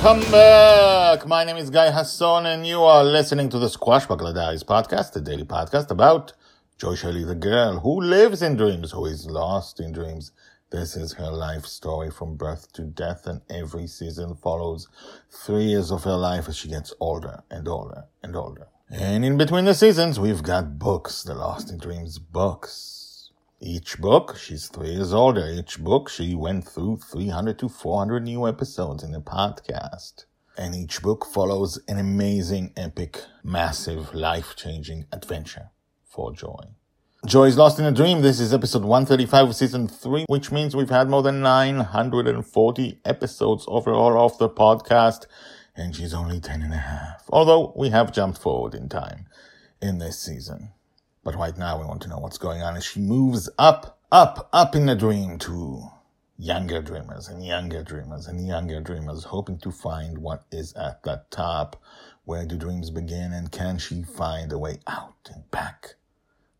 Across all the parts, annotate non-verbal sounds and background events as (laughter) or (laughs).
Welcome back. My name is Guy Hasson, and you are listening to the Squashbuckler Diaries podcast, the daily podcast about Joy Shelley, the girl who lives in dreams, who is lost in dreams. This is her life story from birth to death, and every season follows three years of her life as she gets older and older and older. And in between the seasons, we've got books, the Lost in Dreams books. Each book, she's three years older. Each book, she went through 300 to 400 new episodes in the podcast. And each book follows an amazing, epic, massive, life changing adventure for Joy. Joy is Lost in a Dream. This is episode 135 of season 3, which means we've had more than 940 episodes overall of the podcast. And she's only 10 and a half. Although we have jumped forward in time in this season. But right now we want to know what's going on as she moves up, up, up in the dream to younger dreamers and younger dreamers and younger dreamers, hoping to find what is at the top. Where do dreams begin and can she find a way out and back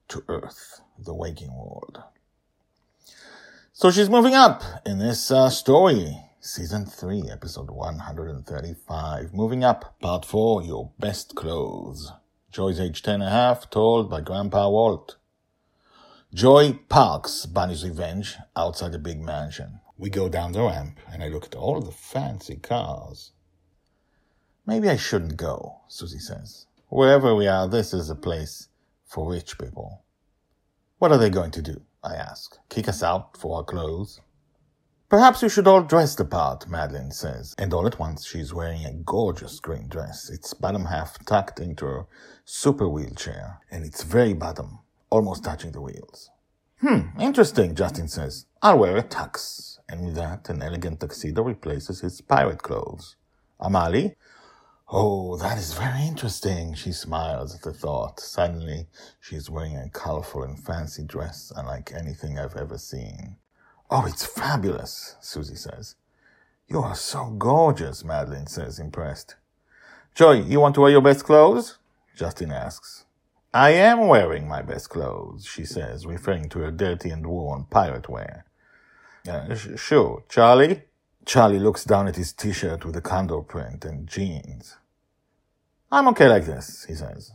to earth, the waking world? So she's moving up in this uh, story. Season 3, episode 135. Moving up, part 4, Your Best Clothes. Joy's age ten and a half, told by Grandpa Walt. Joy parks Bonny's Revenge outside the big mansion. We go down the ramp, and I look at all the fancy cars. Maybe I shouldn't go, Susie says. Wherever we are, this is a place for rich people. What are they going to do? I ask. Kick us out for our clothes? Perhaps you should all dress the part, Madeline says. And all at once she's wearing a gorgeous green dress, its bottom half tucked into her super wheelchair, and its very bottom almost touching the wheels. Hmm, interesting, Justin says. I'll wear a tux. And with that, an elegant tuxedo replaces his pirate clothes. Amali? Oh, that is very interesting. She smiles at the thought. Suddenly, she is wearing a colorful and fancy dress unlike anything I've ever seen. Oh, it's fabulous, Susie says. You are so gorgeous, Madeline says, impressed. Joy, you want to wear your best clothes? Justin asks. I am wearing my best clothes, she says, referring to her dirty and worn pirate wear. Uh, sh- sure. Charlie? Charlie looks down at his t-shirt with the condor print and jeans. I'm okay like this, he says.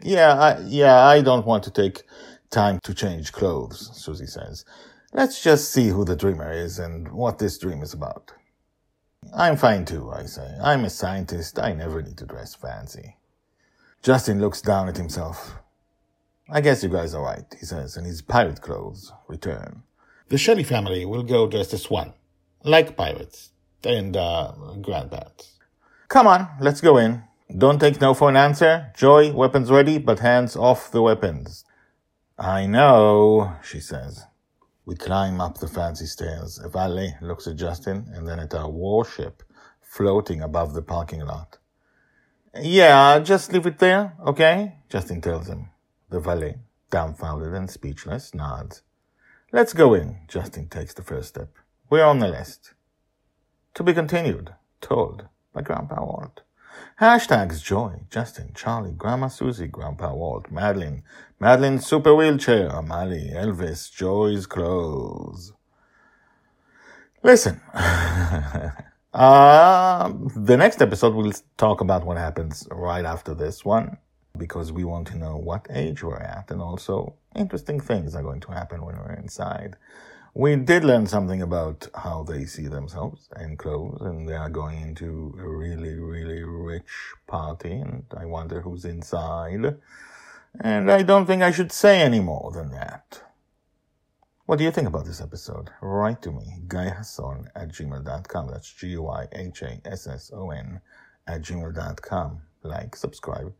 Yeah, I, yeah, I don't want to take time to change clothes, Susie says. Let's just see who the dreamer is and what this dream is about. I'm fine too, I say. I'm a scientist. I never need to dress fancy. Justin looks down at himself. I guess you guys are right, he says, and his pirate clothes return. The Shelley family will go dressed as one, like pirates, and, uh. Come on, let's go in. Don't take no for an answer. Joy, weapons ready, but hands off the weapons. I know, she says. We climb up the fancy stairs. A valet looks at Justin and then at our warship floating above the parking lot. Yeah, just leave it there, okay? Justin tells him. The valet, dumbfounded and speechless, nods. Let's go in. Justin takes the first step. We're on the list. To be continued, told by Grandpa Walt. Hashtags Joy, Justin, Charlie, Grandma Susie, Grandpa Walt, Madeline, Madeline's super wheelchair, Amali, Elvis, Joy's clothes. Listen, (laughs) uh, the next episode we'll talk about what happens right after this one because we want to know what age we're at and also interesting things are going to happen when we're inside. We did learn something about how they see themselves and clothes, and they are going into a really, really rich party, and I wonder who's inside. And I don't think I should say any more than that. What do you think about this episode? Write to me, guyhasson at gmail.com. That's G-Y-H-A-S-S-O-N at gmail.com. Like, subscribe,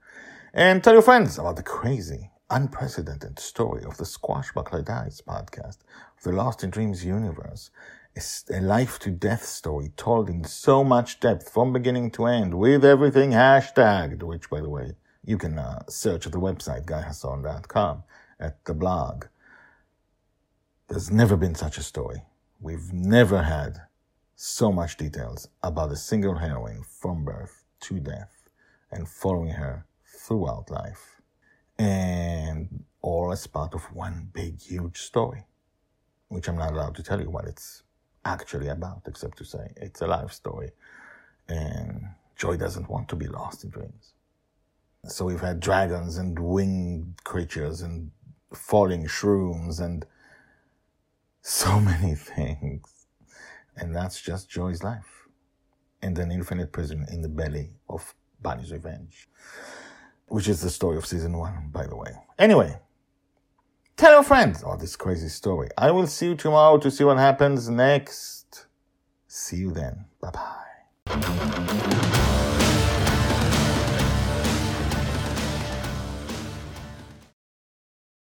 And tell your friends about the crazy, unprecedented story of the Squashbuckler Diaries podcast the Lost in Dreams universe. It's a life to death story told in so much depth from beginning to end with everything hashtagged, which by the way, you can uh, search at the website guyhasson.com at the blog. There's never been such a story. We've never had so much details about a single heroine from birth to death and following her throughout life. And all as part of one big, huge story, which I'm not allowed to tell you what it's actually about, except to say it's a life story. And Joy doesn't want to be lost in dreams. So we've had dragons and winged creatures and falling shrooms and so (laughs) many things. And that's just Joy's life. And an infinite prison in the belly of Bonny's Revenge. Which is the story of season one, by the way. Anyway, tell your friends about this crazy story. I will see you tomorrow to see what happens next. See you then. Bye bye.